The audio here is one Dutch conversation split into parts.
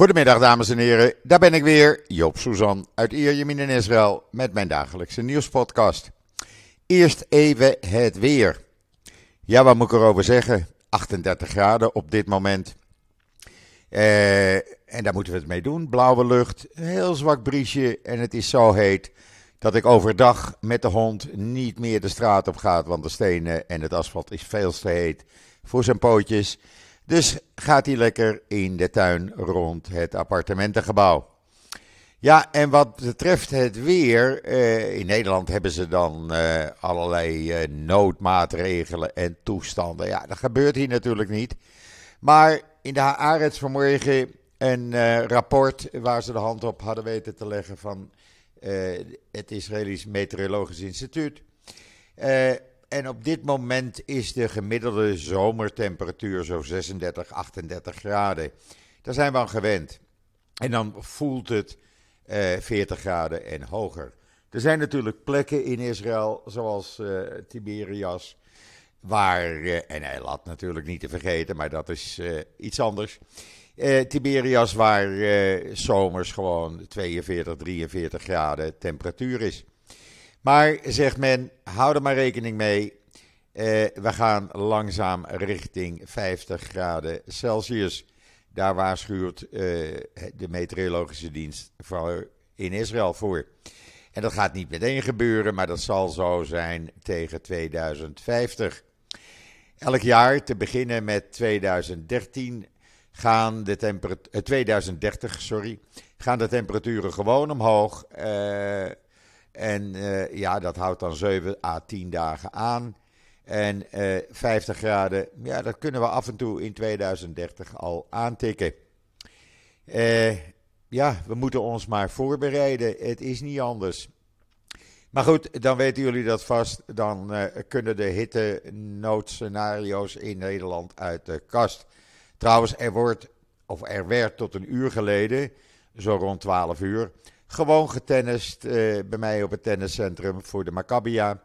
Goedemiddag dames en heren, daar ben ik weer, Joop Suzan uit Ierjemien in Israël met mijn dagelijkse nieuwspodcast. Eerst even het weer. Ja, wat moet ik erover zeggen? 38 graden op dit moment. Eh, en daar moeten we het mee doen. Blauwe lucht, heel zwak briesje en het is zo heet dat ik overdag met de hond niet meer de straat op ga, want de stenen en het asfalt is veel te heet voor zijn pootjes. Dus gaat hij lekker in de tuin rond het appartementengebouw. Ja, en wat betreft het weer, eh, in Nederland hebben ze dan eh, allerlei eh, noodmaatregelen en toestanden. Ja, dat gebeurt hier natuurlijk niet. Maar in de Haaretz vanmorgen een eh, rapport waar ze de hand op hadden weten te leggen van eh, het Israëlisch Meteorologisch Instituut. Eh, en op dit moment is de gemiddelde zomertemperatuur zo 36, 38 graden. Daar zijn we aan gewend. En dan voelt het uh, 40 graden en hoger. Er zijn natuurlijk plekken in Israël, zoals uh, Tiberias, waar, uh, en Eilat natuurlijk niet te vergeten, maar dat is uh, iets anders. Tiberias, waar zomers gewoon 42, 43 graden temperatuur is. Maar zegt men, hou er maar rekening mee. Uh, we gaan langzaam richting 50 graden Celsius. Daar waarschuwt uh, de meteorologische dienst voor in Israël voor. En dat gaat niet meteen gebeuren, maar dat zal zo zijn tegen 2050. Elk jaar, te beginnen met 2013, gaan de temperaturen, 2030, sorry, gaan de temperaturen gewoon omhoog. En uh, ja, dat houdt dan 7 à 10 dagen aan. En uh, 50 graden, ja, dat kunnen we af en toe in 2030 al aantikken. Uh, ja, we moeten ons maar voorbereiden. Het is niet anders. Maar goed, dan weten jullie dat vast. Dan kunnen de hitte-noodscenario's in Nederland uit de kast. Trouwens, er wordt, of er werd tot een uur geleden, zo rond 12 uur, gewoon getennist uh, bij mij op het tenniscentrum voor de Maccabia.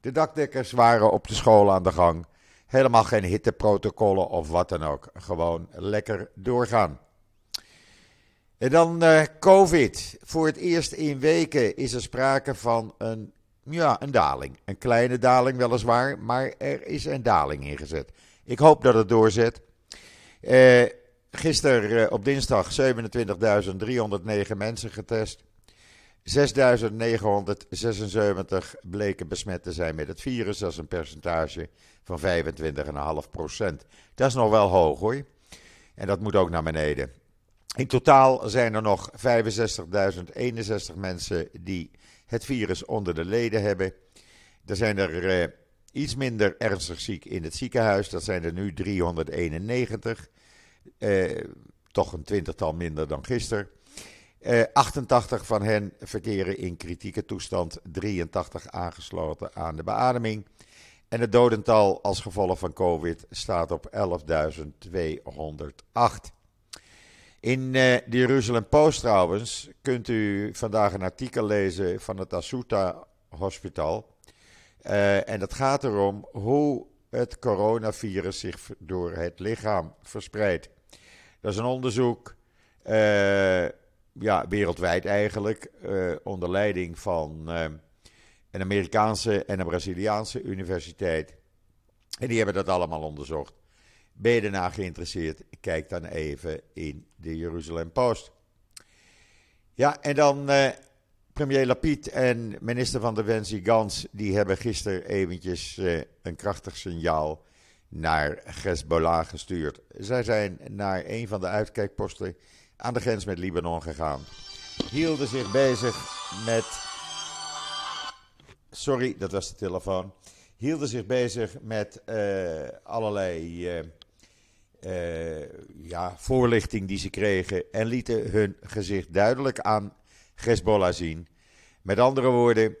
De dakdekkers waren op de school aan de gang. Helemaal geen hitteprotocollen of wat dan ook. Gewoon lekker doorgaan. En dan uh, COVID. Voor het eerst in weken is er sprake van een, ja, een daling. Een kleine daling weliswaar, maar er is een daling ingezet. Ik hoop dat het doorzet. Uh, gisteren uh, op dinsdag 27.309 mensen getest. 6.976 bleken besmet te zijn met het virus. Dat is een percentage van 25,5%. Dat is nog wel hoog hoor. En dat moet ook naar beneden. In totaal zijn er nog 65.061 mensen die het virus onder de leden hebben. Er zijn er uh, iets minder ernstig ziek in het ziekenhuis. Dat zijn er nu 391. Uh, toch een twintigtal minder dan gisteren. Uh, 88 van hen verkeren in kritieke toestand, 83 aangesloten aan de beademing. En het dodental als gevolg van COVID staat op 11.208. In uh, de Jeruzalem Post trouwens kunt u vandaag een artikel lezen van het Asuta Hospital. En dat gaat erom hoe het coronavirus zich door het lichaam verspreidt. Dat is een onderzoek, uh, ja, wereldwijd eigenlijk, onder leiding van een Amerikaanse en een Braziliaanse universiteit. En die hebben dat allemaal onderzocht. Ben je geïnteresseerd? Kijk dan even in de Jeruzalem Post. Ja, en dan premier Lapid en minister van Defensie Gans, die hebben gisteren eventjes een krachtig signaal naar Hezbollah gestuurd. Zij zijn naar een van de uitkijkposten aan de grens met Libanon gegaan. Hielden zich bezig met. Sorry, dat was de telefoon. Hielden zich bezig met uh, allerlei uh, ja, voorlichting die ze kregen en lieten hun gezicht duidelijk aan Hezbollah zien. Met andere woorden,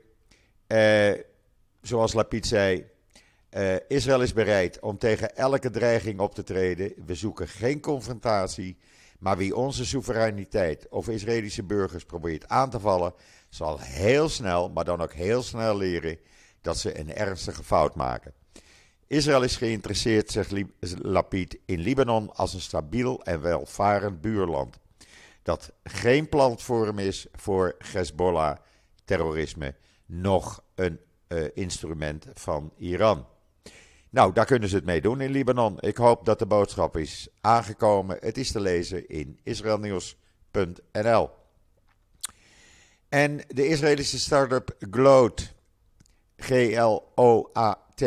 zoals Lapid zei, uh, Israël is bereid om tegen elke dreiging op te treden. We zoeken geen confrontatie, maar wie onze soevereiniteit of Israëlische burgers probeert aan te vallen, zal heel snel, maar dan ook heel snel leren dat ze een ernstige fout maken. Israël is geïnteresseerd, zegt Lapid, in Libanon als een stabiel en welvarend buurland. dat geen platform is voor Hezbollah-terrorisme, nog een uh, instrument van Iran. Nou, daar kunnen ze het mee doen in Libanon. Ik hoop dat de boodschap is aangekomen. Het is te lezen in israelnieuws.nl. En de Israëlische start-up Gloat, G-L-O-A-T,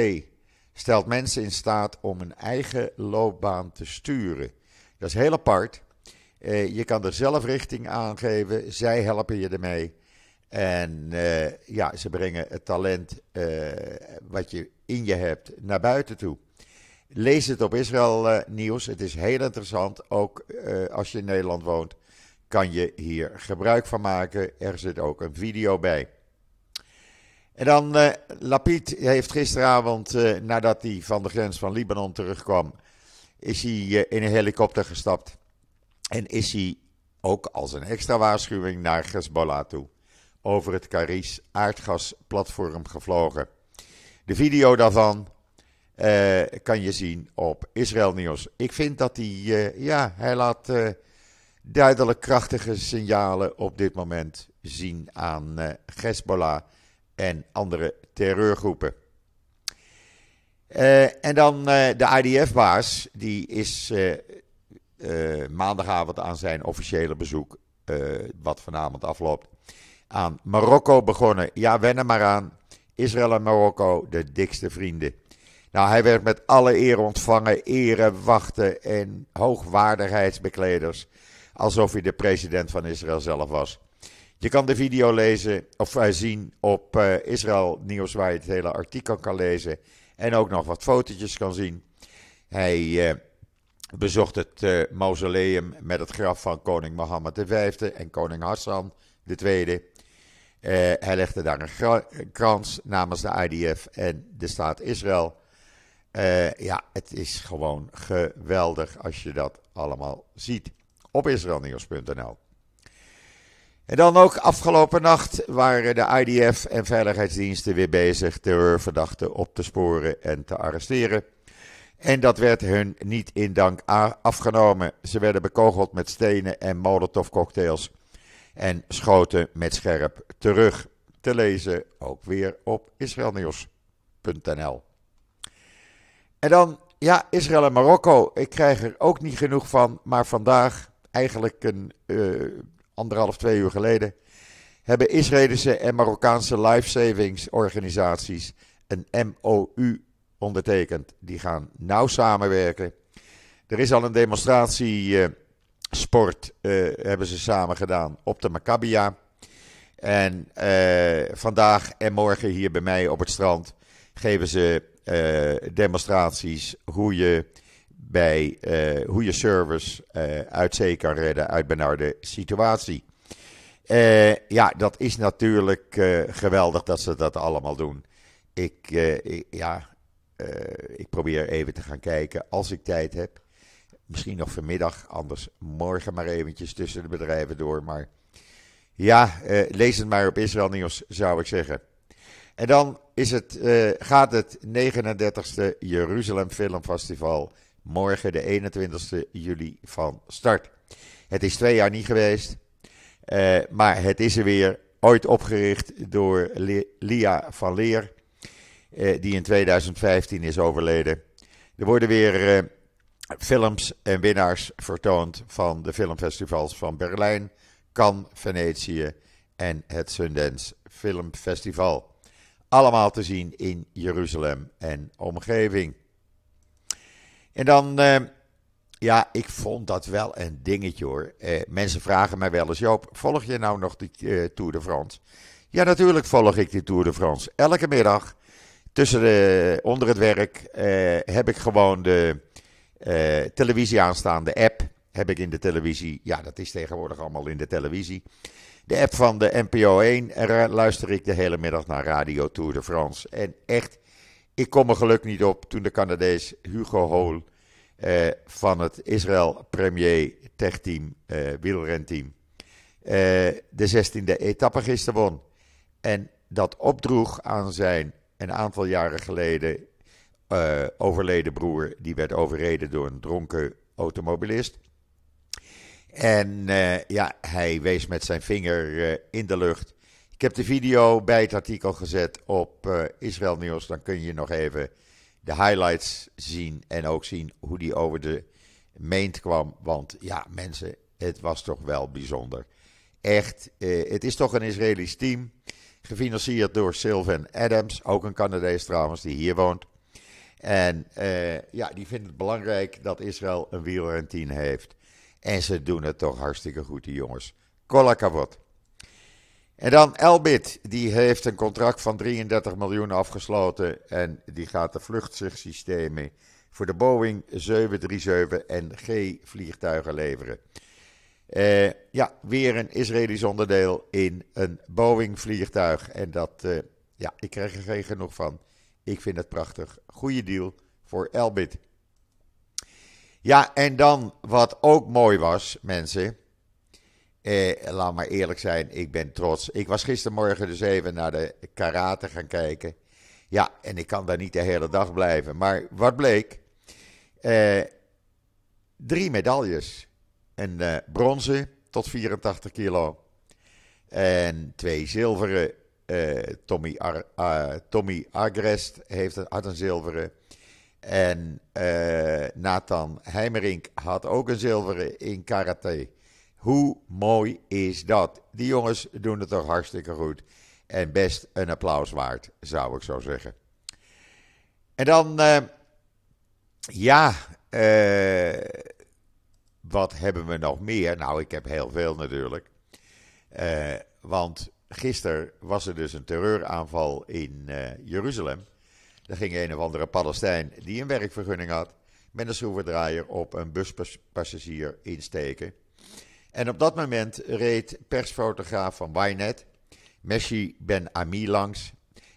stelt mensen in staat om een eigen loopbaan te sturen. Dat is heel apart. Uh, je kan er zelf richting aangeven, zij helpen je ermee. En uh, ja, ze brengen het talent uh, wat je in je hebt naar buiten toe. Lees het op Israël Nieuws. Het is heel interessant. Ook als je in Nederland woont, kan je hier gebruik van maken. Er zit ook een video bij. En dan, uh, Lapid heeft gisteravond, nadat hij van de grens van Libanon terugkwam, is hij in een helikopter gestapt. En is hij ook als een extra waarschuwing naar Hezbollah toe. Over het Karis aardgasplatform gevlogen. De video daarvan kan je zien op Israël Nieuws. Ik vind dat hij, ja, hij laat duidelijk krachtige signalen op dit moment zien aan Hezbollah en andere terreurgroepen. Uh, en dan uh, de IDF-baas, die is uh, maandagavond aan zijn officiële bezoek, wat vanavond afloopt, aan Marokko begonnen. Ja, wennen maar aan. Israël en Marokko, de dikste vrienden. Nou, hij werd met alle eer ontvangen, erewachten en hoogwaardigheidsbekleders. Alsof hij de president van Israël zelf was. Je kan de video lezen of uh, zien op uh, Israël Nieuws, waar je het hele artikel kan lezen. En ook nog wat fotootjes kan zien. Hij uh, bezocht het mausoleum met het graf van koning Mohammed V en koning Hassan II. Hij legde daar een krans namens de IDF en de staat Israël. ja, het is gewoon geweldig als je dat allemaal ziet op israelnieuws.nl. En dan ook afgelopen nacht waren de IDF en veiligheidsdiensten weer bezig terreurverdachten op te sporen en te arresteren. En dat werd hun niet in dank afgenomen. Ze werden bekogeld met stenen en molotovcocktails en schoten met scherp terug. Te lezen ook weer op israelnieuws.nl. En dan, ja, Israël en Marokko. Ik krijg er ook niet genoeg van, maar vandaag eigenlijk een uh, anderhalf, twee uur geleden, hebben Israëlische en Marokkaanse lifesavingsorganisaties een MOU ondertekend. Die gaan nauw samenwerken. Er is al een demonstratie uh, sport, uh, hebben ze samen gedaan op de Maccabia. En uh, vandaag en morgen hier bij mij op het strand geven ze demonstraties hoe je bij hoe je service uit zee kan redden uit benarde situatie. Ja, dat is natuurlijk geweldig dat ze dat allemaal doen. Ik, ik ja, ik probeer even te gaan kijken als ik tijd heb. Misschien nog vanmiddag, anders morgen maar eventjes tussen de bedrijven door. Maar ja, lees het maar op Israël Nieuws, zou ik zeggen. En dan is het, gaat het 39e Jeruzalem Film Festival morgen de 21 juli van start. Het is twee jaar niet geweest, uh, maar het is er weer. Ooit opgericht door Lia van Leer, die in 2015 is overleden. Er worden weer films en winnaars vertoond van de filmfestivals van Berlijn, Cannes, Venetië en het Sundance Filmfestival. Allemaal te zien in Jeruzalem en omgeving. En dan, uh, ja, ik vond dat wel een dingetje hoor. Uh, mensen vragen mij wel eens, Joop, volg je nou nog die uh, Tour de France? Ja, natuurlijk volg ik die Tour de France. Elke middag tussen de, onder het werk heb ik gewoon de televisie aanstaan, de app heb ik in de televisie. Ja, dat is tegenwoordig allemaal in de televisie. De app van de NPO 1. En luister ik de hele middag naar Radio Tour de France. En echt, ik kom er geluk niet op toen de Canadees Hugo Hol eh, van het Israël Premier Tech Team, uh, wielrenteam, de 16e etappe gisteren won. En dat opdroeg aan zijn een aantal jaren geleden overleden broer, die werd overreden door een dronken automobilist. En ja, hij wees met zijn vinger in de lucht. Ik heb de video bij het artikel gezet op Israël Nieuws. Dan kun je nog even de highlights zien en ook zien hoe die over de meent kwam. Want ja, mensen, het was toch wel bijzonder. Echt, eh, het is toch een Israëlisch team. Gefinancierd door Sylvan Adams, ook een Canadees trouwens, die hier woont. En eh, ja, die vindt het belangrijk dat Israël een wielrenteam heeft. En ze doen het toch hartstikke goed, die jongens. Kolla kavot. En dan Elbit, die heeft een contract van 33 miljoen afgesloten. En die gaat de vluchtsystemen voor de Boeing 737 en G-vliegtuigen leveren. Uh, ja, weer een Israëlisch onderdeel in een Boeing-vliegtuig. En dat, uh, ja, ik krijg er geen genoeg van. Ik vind het prachtig. Goede deal voor Elbit. Ja, en dan wat ook mooi was, mensen. Eh, laat maar eerlijk zijn, ik ben trots. Ik was gistermorgen dus even naar de karate gaan kijken. Ja, en ik kan daar niet de hele dag blijven. Maar wat bleek? Eh, drie medailles. Een uh, bronzen tot 84 kilo. En twee zilveren. Uh, Tommy, uh, Tommy Agrest heeft, had een zilveren. En Nathan Heimerink had ook een zilveren in karate. Hoe mooi is dat? Die jongens doen het toch hartstikke goed. En best een applaus waard, zou ik zo zeggen. En dan, ja, wat hebben we nog meer? Nou, ik heb heel veel natuurlijk. Want gisteren was er dus een terreuraanval in Jeruzalem. Er ging een of andere Palestijn die een werkvergunning had, met een schroevendraaier op een buspassagier insteken. En op dat moment reed persfotograaf van Ynet, Messi Ben Ami, langs.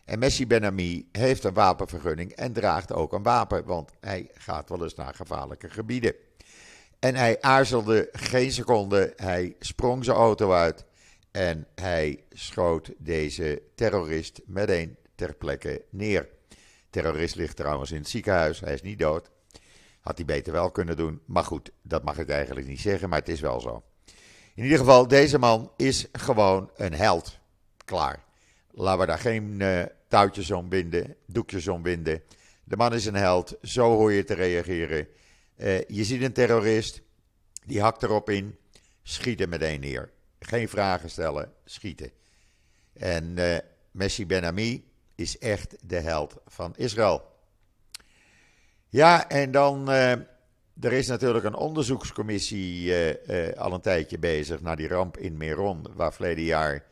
En Messi Ben Ami heeft een wapenvergunning en draagt ook een wapen, want hij gaat wel eens naar gevaarlijke gebieden. En hij aarzelde geen seconde, hij sprong zijn auto uit en hij schoot deze terrorist meteen ter plekke neer. terrorist ligt trouwens in het ziekenhuis, hij is niet dood. Had hij beter wel kunnen doen, maar goed, dat mag ik eigenlijk niet zeggen, maar het is wel zo. In ieder geval, deze man is gewoon een held. Klaar. Laten we daar geen uh, touwtjes om binden, doekjes om binden. De man is een held, zo hoor je te reageren. Uh, je ziet een terrorist, die hakt erop in, schieten meteen neer. Geen vragen stellen, schieten. En uh, Messi Ben is echt de held van Israël. Ja, en dan er is natuurlijk een onderzoekscommissie uh, al een tijdje bezig naar die ramp in Meron, waar verleden jaar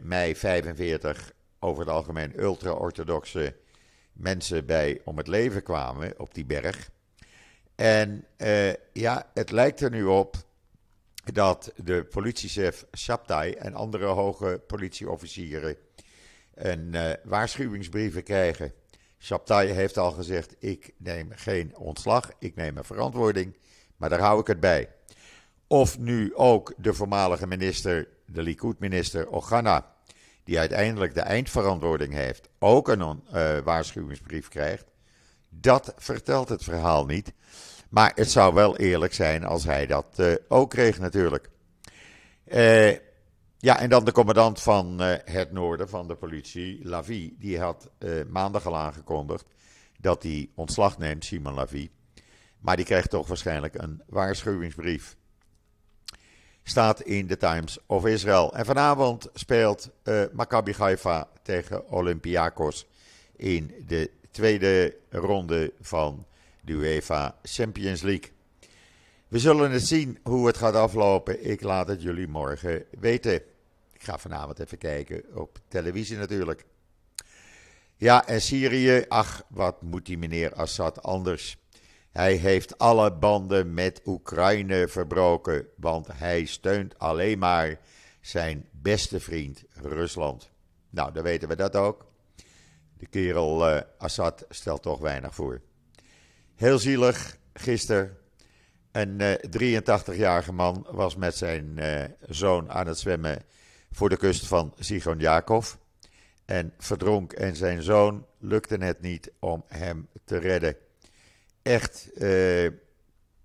mei 45 over het algemeen ultra-orthodoxe mensen bij om het leven kwamen op die berg. En ja, het lijkt er nu op dat de politiechef Shabtai en andere hoge politieofficieren een waarschuwingsbrieven krijgen Shabtai heeft al gezegd: ik neem geen ontslag, ik neem een verantwoording, maar daar hou ik het bij. Of nu ook de voormalige minister, de Likud-minister Ogana, die uiteindelijk de eindverantwoording heeft, ook een uh, waarschuwingsbrief krijgt, dat vertelt het verhaal niet. Maar het zou wel eerlijk zijn als hij dat uh, ook kreeg, natuurlijk. Uh, ja, en dan de commandant van uh, het noorden van de politie, Lavie, die had maandag al aangekondigd dat hij ontslag neemt, Simon Lavie. Maar die krijgt toch waarschijnlijk een waarschuwingsbrief. Staat in de Times of Israel. En vanavond speelt Maccabi Haifa tegen Olympiakos in de tweede ronde van de UEFA Champions League. We zullen het zien hoe het gaat aflopen. Ik laat het jullie morgen weten. Ik ga vanavond even kijken op televisie natuurlijk. Ja, en Syrië, ach, wat moet die meneer Assad anders? Hij heeft alle banden met Oekraïne verbroken, want hij steunt alleen maar zijn beste vriend Rusland. Nou, dan weten we dat ook. De kerel uh, Assad stelt toch weinig voor. Heel zielig, gisteren een uh, eh, 83-jarige man was met zijn uh, zoon aan het zwemmen voor de kust van Sigon Jakov. En verdronk en zijn zoon lukte het niet om hem te redden. Echt, uh,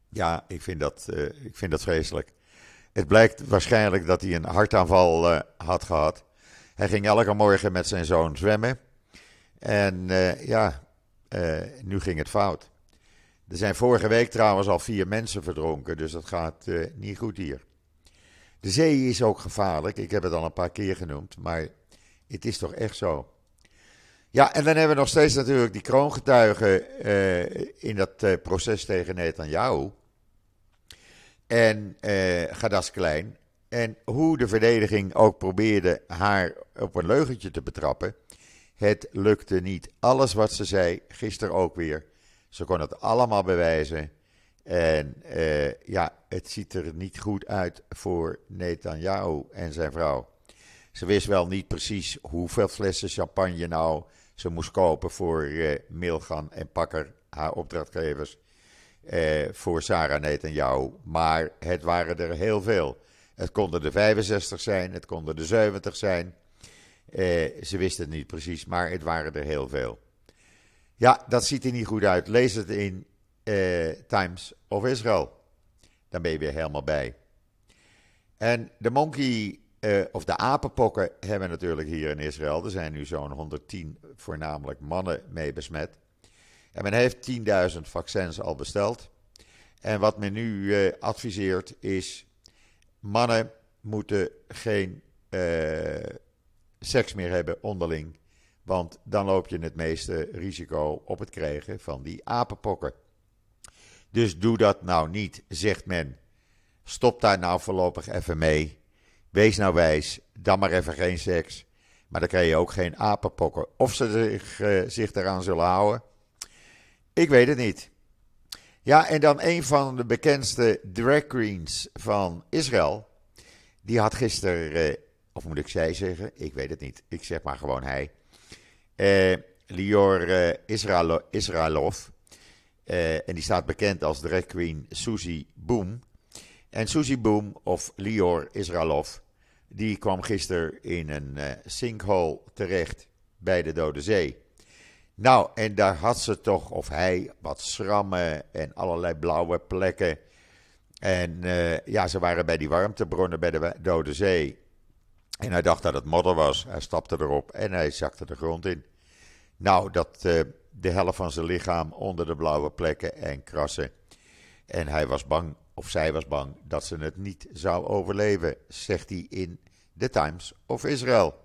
Ja, ik vind dat, ik vind dat vreselijk. Het blijkt waarschijnlijk dat hij een hartaanval had gehad. Hij ging elke morgen met zijn zoon zwemmen. En ja, nu ging het fout. Er zijn vorige week trouwens al vier mensen verdronken, dus dat gaat niet goed hier. De zee is ook gevaarlijk. Ik heb het al een paar keer genoemd, maar het is toch echt zo. Ja, en dan hebben we nog steeds natuurlijk die kroongetuigen uh, in dat uh, proces tegen Netanyahu. En uh, Gadas Klein. En hoe de verdediging ook probeerde haar op een leugentje te betrappen. Het lukte niet. Alles wat ze zei, gisteren ook weer. Ze kon het allemaal bewijzen. En ja, het ziet er niet goed uit voor Netanyahu en zijn vrouw. Ze wist wel niet precies hoeveel flessen champagne nou ze moest kopen voor uh, en Pakker, haar opdrachtgevers, uh, voor Sarah Netanyahu. Maar het waren er heel veel. Het konden de 65 zijn, het konden de 70 zijn. Ze wisten het niet precies, maar het waren er heel veel. Ja, dat ziet er niet goed uit. Lees het in Times of Israel. Dan ben je weer helemaal bij. En de monkey uh, of de apenpokken hebben natuurlijk hier in Israël. Er zijn nu zo'n 110 voornamelijk mannen mee besmet. En men heeft 10.000 vaccins al besteld. En wat men nu uh, adviseert is: mannen moeten geen seks meer hebben onderling. Want dan loop je het meeste risico op het krijgen van die apenpokken. Dus doe dat nou niet, zegt men. Stop daar nou voorlopig even mee. Wees nou wijs, dan maar even geen seks. Maar dan krijg je ook geen apenpokken. Of ze zich, uh, zich eraan zullen houden, ik weet het niet. Ja, en dan een van de bekendste drag queens van Israël. Die had gisteren, uh, of moet ik zij zeggen? Ik weet het niet. Ik zeg maar gewoon hij. Uh, Lior Israël, Israelov. en die staat bekend als drag queen Susie Boom. En Susie Boom, of Lior Israelov, die kwam gisteren in een uh, sinkhole terecht bij de Dode Zee. Nou, en daar had ze toch, of hij, wat schrammen en allerlei blauwe plekken. En ja, ze waren bij die warmtebronnen bij de Dode Zee. En hij dacht dat het modder was. Hij stapte erop en hij zakte de grond in. Nou, dat uh, de helft van zijn lichaam onder de blauwe plekken en krassen. En hij was bang, of zij was bang, dat ze het niet zou overleven, zegt hij in The Times of Israel.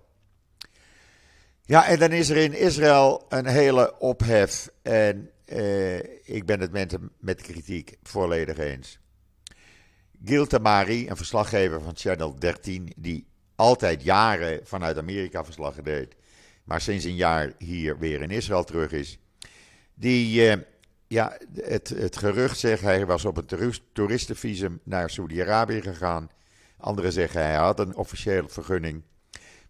Ja, en dan is er in Israël een hele ophef. En uh, ik ben het met, met kritiek volledig eens. Gil Tamari, een verslaggever van Channel 13, die altijd jaren vanuit Amerika verslag deed, maar sinds een jaar hier weer in Israël terug is. Die, uh, ja, het, het gerucht zegt, hij was op een toeristenvisum naar Saudi-Arabië gegaan. Anderen zeggen hij had een officiële vergunning.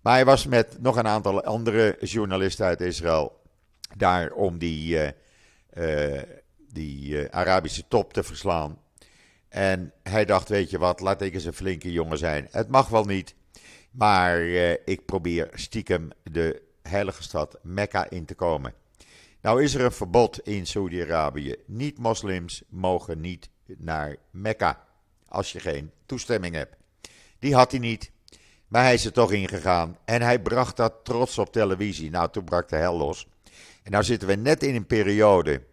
Maar hij was met nog een aantal andere journalisten uit Israël daar om die, uh, uh, die Arabische top te verslaan. En hij dacht, weet je wat, laat ik eens een flinke jongen zijn. Het mag wel niet, maar ik probeer stiekem de heilige stad Mekka in te komen. Nou is er een verbod in Saudi-Arabië. Niet-moslims mogen niet naar Mekka als je geen toestemming hebt. Die had hij niet. Maar hij is er toch ingegaan. En hij bracht dat trots op televisie. Nou, toen brak de hel los. En nou zitten we net in een periode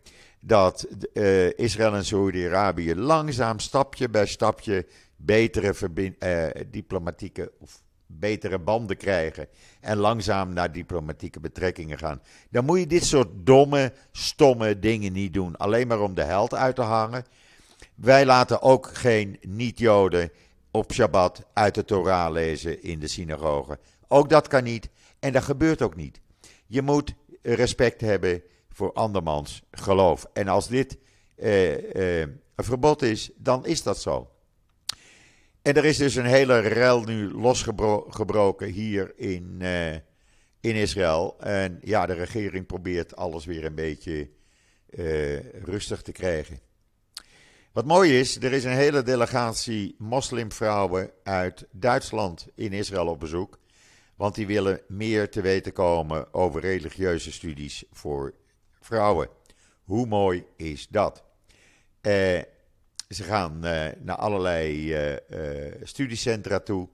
dat uh, Israël en Saudi-Arabië langzaam, stapje bij stapje, betere uh, diplomatieke of betere banden krijgen. En langzaam naar diplomatieke betrekkingen gaan. Dan moet je dit soort domme, stomme dingen niet doen. Alleen maar om de held uit te hangen. Wij laten ook geen niet-Joden op Shabbat uit de Torah lezen in de synagoge. Ook dat kan niet en dat gebeurt ook niet. Je moet respect hebben voor andermans geloof. En als dit eh, eh, een verbod is, dan is dat zo. En er is dus een hele rel nu losgebroken hier in, uh, in Israël. En ja, de regering probeert alles weer een beetje uh, rustig te krijgen. Wat mooi is, er is een hele delegatie moslimvrouwen uit Duitsland in Israël op bezoek. Want die willen meer te weten komen over religieuze studies voor vrouwen. Hoe mooi is dat? Eh, ze gaan naar allerlei studiecentra toe.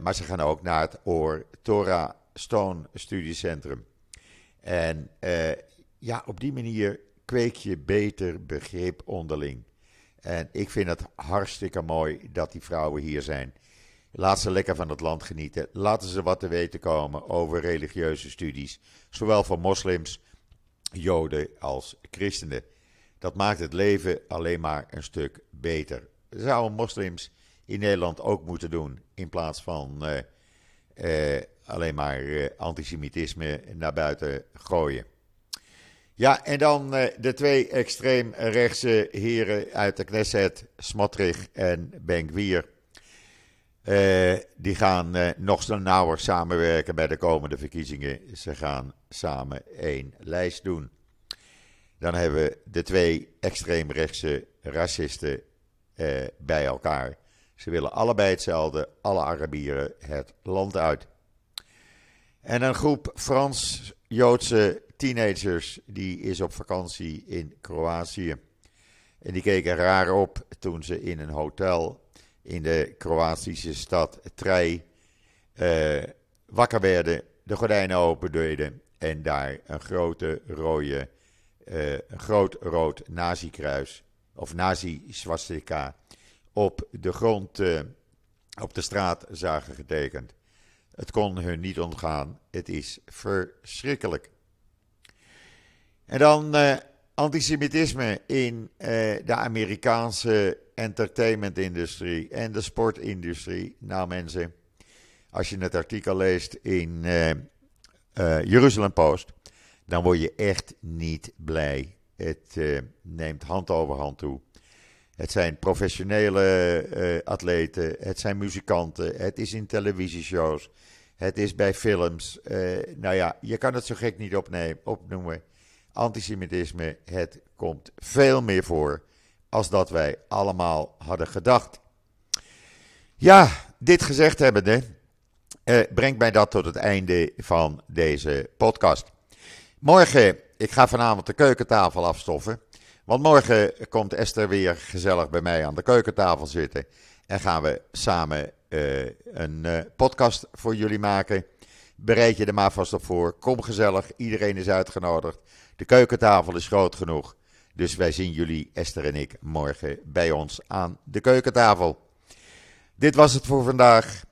maar ze gaan ook naar het Oor Torah Stone Studiecentrum. En ja, op die manier kweek je beter begrip onderling. En ik vind het hartstikke mooi dat die vrouwen hier zijn. Laat ze lekker van het land genieten. Laten ze wat te weten komen over religieuze studies. Zowel voor moslims, joden als christenen. Dat maakt het leven alleen maar een stuk beter. Zouden moslims in Nederland ook moeten doen. In plaats van uh, uh, alleen maar uh, antisemitisme naar buiten gooien. Ja, en dan de twee extreemrechtse heren uit de Knesset, Smotrich en Benkwier. Die gaan nog nauwer samenwerken bij de komende verkiezingen. Ze gaan samen één lijst doen. Dan hebben we de twee extreemrechtse racisten bij elkaar. Ze willen allebei hetzelfde, alle Arabieren het land uit. En een groep Frans-Joodse teenagers die is op vakantie in Kroatië. En die keken raar op toen ze in een hotel in de Kroatische stad Trij uh, wakker werden, de gordijnen opendeden en daar een grote rode, een groot rood nazi-kruis of nazi-swastika op de grond, uh, op de straat zagen getekend. Het kon hun niet ontgaan. Het is verschrikkelijk. En dan uh, antisemitisme in de Amerikaanse entertainmentindustrie en de sportindustrie. Nou mensen, als je het artikel leest in uh, Jeruzalem Post, dan word je echt niet blij. Het neemt hand over hand toe. Het zijn professionele atleten, het zijn muzikanten, het is in televisieshows, het is bij films. nou ja, je kan het zo gek niet opnemen, opnoemen antisemitisme, het komt veel meer voor als dat wij allemaal hadden gedacht. Ja, dit gezegd hebbende, eh, brengt mij dat tot het einde van deze podcast. Morgen, ik ga vanavond de keukentafel afstoffen. Want morgen komt Esther weer gezellig bij mij aan de keukentafel zitten. En gaan we samen uh, een uh, podcast voor jullie maken. Bereid je er maar vast op voor. Kom gezellig, iedereen is uitgenodigd. De keukentafel is groot genoeg. Dus wij zien jullie, Esther en ik, morgen bij ons aan de keukentafel. Dit was het voor vandaag.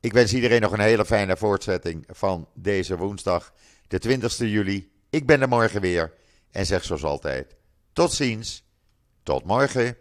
Ik wens iedereen nog een hele fijne voortzetting van deze woensdag, de 20 juli. Ik ben er morgen weer en zeg zoals altijd: tot ziens, tot morgen.